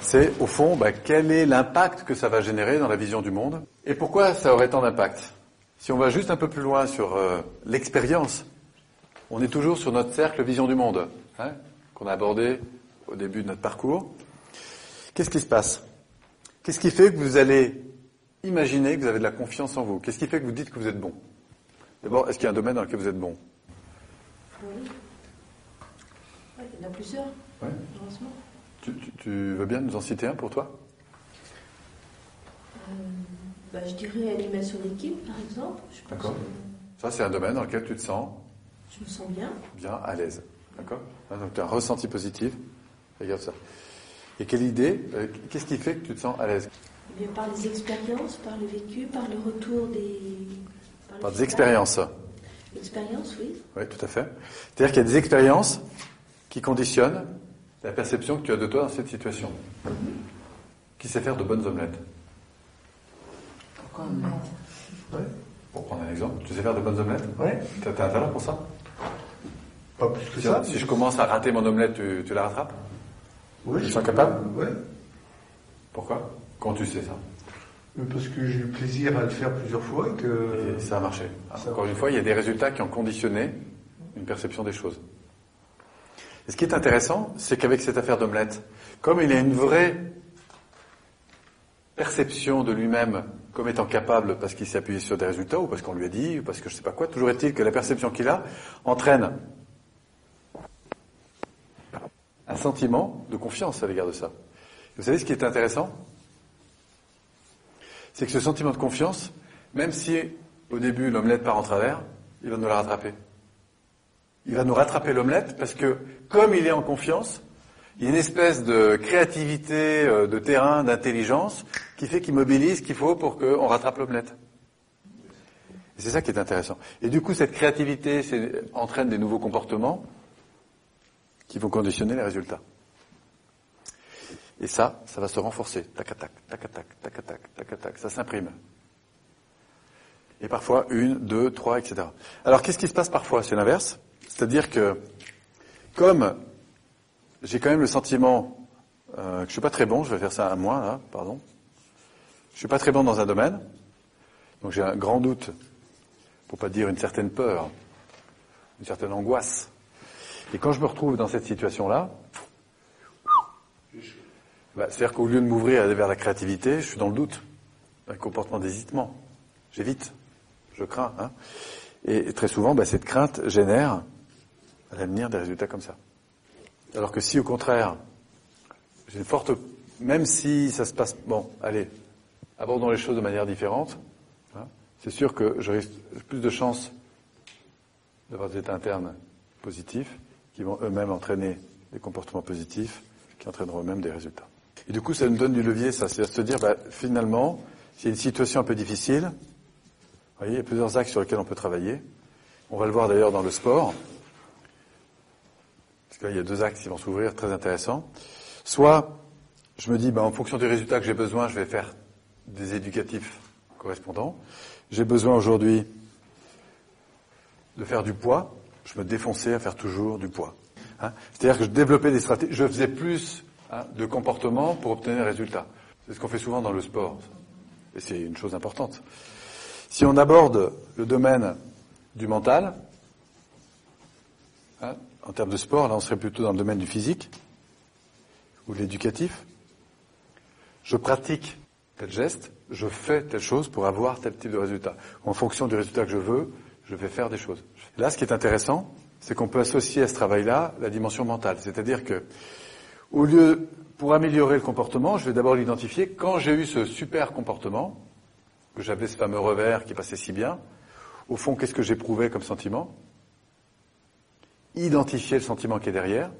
C'est au fond, bah, quel est l'impact que ça va générer dans la vision du monde et pourquoi ça aurait tant d'impact? Si on va juste un peu plus loin sur euh, l'expérience, on est toujours sur notre cercle vision du monde hein, qu'on a abordé au début de notre parcours. Qu'est-ce qui se passe? Qu'est-ce qui fait que vous allez imaginer que vous avez de la confiance en vous? Qu'est-ce qui fait que vous dites que vous êtes bon? D'abord, est-ce qu'il y a un domaine dans lequel vous êtes bon? Oui. Ouais, il y en a plusieurs, Ouais. heureusement. tu, tu- tu veux bien nous en citer un pour toi? Euh, bah, je dirais animation d'équipe, par exemple. D'accord. que Ça, c'est un domaine dans lequel tu te sens je me sens bien. bien à l'aise. D'accord? Hein, Donc tu as un ressenti positif. Regarde ça. Et quelle idée euh, Qu'est-ce qui fait que tu te sens à l'aise? Eh bien, par les expériences, par le vécu, par le retour des. Par des expériences. Expériences, oui. Oui, tout à fait. C'est-à-dire qu'il y a des expériences qui conditionnent la perception que tu as de toi dans cette situation. Qui sait faire de bonnes omelettes Pourquoi non Ouais. Pour prendre un exemple, tu sais faire de bonnes omelettes? Ouais, Tu as un talent pour ça? Pas plus que si, ça. si je commence à rater mon omelette, tu, tu la rattrapes? Oui, tu je- sens capable? Ouais. Pourquoi? Quand tu sais ça? Parce que j'ai eu plaisir à le faire plusieurs fois et que. Et ça a marché. ça Encore une fois, il y a des résultats qui ont conditionné une perception des choses. Et ce qui est intéressant, c'est qu'avec cette affaire d'omelette, comme il a une vraie perception de lui-même comme étant capable parce qu'il s'est appuyé sur des résultats ou parce qu'on lui a dit ou parce que je sais pas quoi, toujours est-il que la perception qu'il a entraîne un sentiment de confiance à l'égard de ça. Vous savez ce qui est intéressant? C'est que ce sentiment de confiance, même si au début l'omelette part en travers, il va nous la rattraper. Il va nous rattraper l'omelette parce que comme il est en confiance, il y a une espèce de créativité, euh, de terrain, d'intelligence qui fait qu'il mobilise ce qu'il faut pour qu'on rattrape l'omelette. Et c'est ça qui est intéressant. Et du coup, cette créativité entraîne des nouveaux comportements qui vont conditionner les résultats. Et ça, ça va se renforcer. Tac, tac, tac, tac, tac, tac, tac, tac, ça s'imprime. Et parfois, une, deux, trois, etc. Alors, qu'est-ce qui se passe parfois? C'est l'inverse. C'est-à-dire que, comme j'ai quand même le sentiment euh, que je suis pas très bon, je vais faire ça à moi, là, pardon. Je suis pas très bon dans un domaine, donc j'ai un grand doute, pour pas dire une certaine peur, une certaine angoisse. Et quand je me retrouve dans cette situation-là, bah, c'est-à-dire qu'au lieu de m'ouvrir vers la créativité, je suis dans le doute, un comportement d'hésitement. J'évite, je crains. Hein. Et très souvent, bah, cette crainte génère à l'avenir des résultats comme ça. Alors que si au contraire, j'ai une forte, même si ça se passe, bon, allez, abordons les choses de manière différente, hein, c'est sûr que j'aurai plus de chances d'avoir des états internes positifs qui vont eux-mêmes entraîner des comportements positifs qui entraîneront eux-mêmes des résultats. Et du coup, ça nous donne du levier, ça, c'est à se dire, bah, finalement, a une situation un peu difficile, vous voyez, il y a plusieurs axes sur lesquels on peut travailler. On va le voir d'ailleurs dans le sport. Parce que là, il y a deux axes qui vont s'ouvrir, très intéressants. Soit, je me dis, bah, en fonction des résultats que j'ai besoin, je vais faire des éducatifs correspondants. J'ai besoin aujourd'hui de faire du poids. Je me défonçais à faire toujours du poids. Hein C'est-à-dire que je développais des stratégies, je faisais plus de comportements pour obtenir des résultats. C'est ce qu'on fait souvent dans le sport. Et c'est une chose importante. Si on aborde le domaine du mental, hein, en termes de sport, là on serait plutôt dans le domaine du physique ou de l'éducatif. Je pratique tel geste, je fais telle chose pour avoir tel type de résultat. En fonction du résultat que je veux, je vais faire des choses. Là, ce qui est intéressant, c'est qu'on peut associer à ce travail-là la dimension mentale. C'est-à-dire que, au lieu, pour améliorer le comportement, je vais d'abord l'identifier. Quand j'ai eu ce super comportement, que j'avais ce fameux revers qui passait si bien, au fond, qu'est-ce que j'éprouvais comme sentiment? Identifier le sentiment qui est derrière,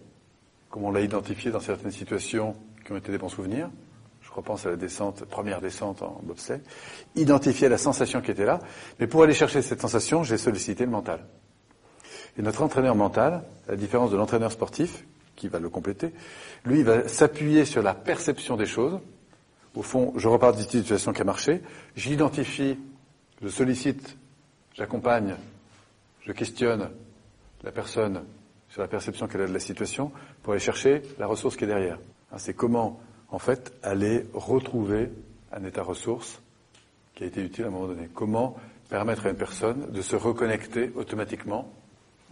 comme on l'a identifié dans certaines situations qui ont été des bons souvenirs. Je repense à la première descente en bobsleigh. Identifier la sensation qui était là. Mais pour aller chercher cette sensation, j'ai sollicité le mental. Et notre entraîneur mental, à la différence de l'entraîneur sportif, qui va le compléter, lui, il va s'appuyer sur la perception des choses. Au fond, je repars d'une situation qui a marché, j'identifie, je sollicite, j'accompagne, je questionne la personne sur la perception qu'elle a de la situation pour aller chercher la ressource qui est derrière. Hein, c'est comment, en fait, aller retrouver un état ressource qui a été utile à un moment donné. Comment permettre à une personne de se reconnecter automatiquement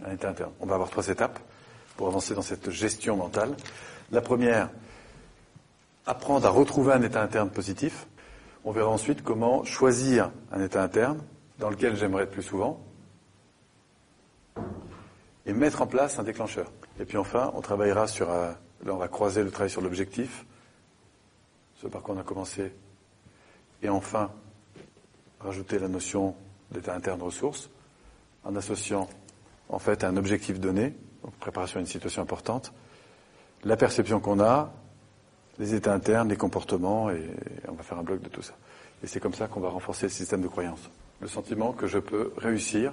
à un état interne. On va avoir trois étapes pour avancer dans cette gestion mentale. La première, apprendre à retrouver un état interne positif. On verra ensuite comment choisir un état interne dans lequel j'aimerais être plus souvent et mettre en place un déclencheur. Et puis enfin, on travaillera sur, euh, là on va croiser le travail sur l'objectif, ce par quoi on a commencé, et enfin rajouter la notion d'état interne ressources en associant en fait un objectif donné, donc préparation à une situation importante, la perception qu'on a, les états internes, les comportements, et on va faire un bloc de tout ça. Et c'est comme ça qu'on va renforcer le système de croyance. Le sentiment que je peux réussir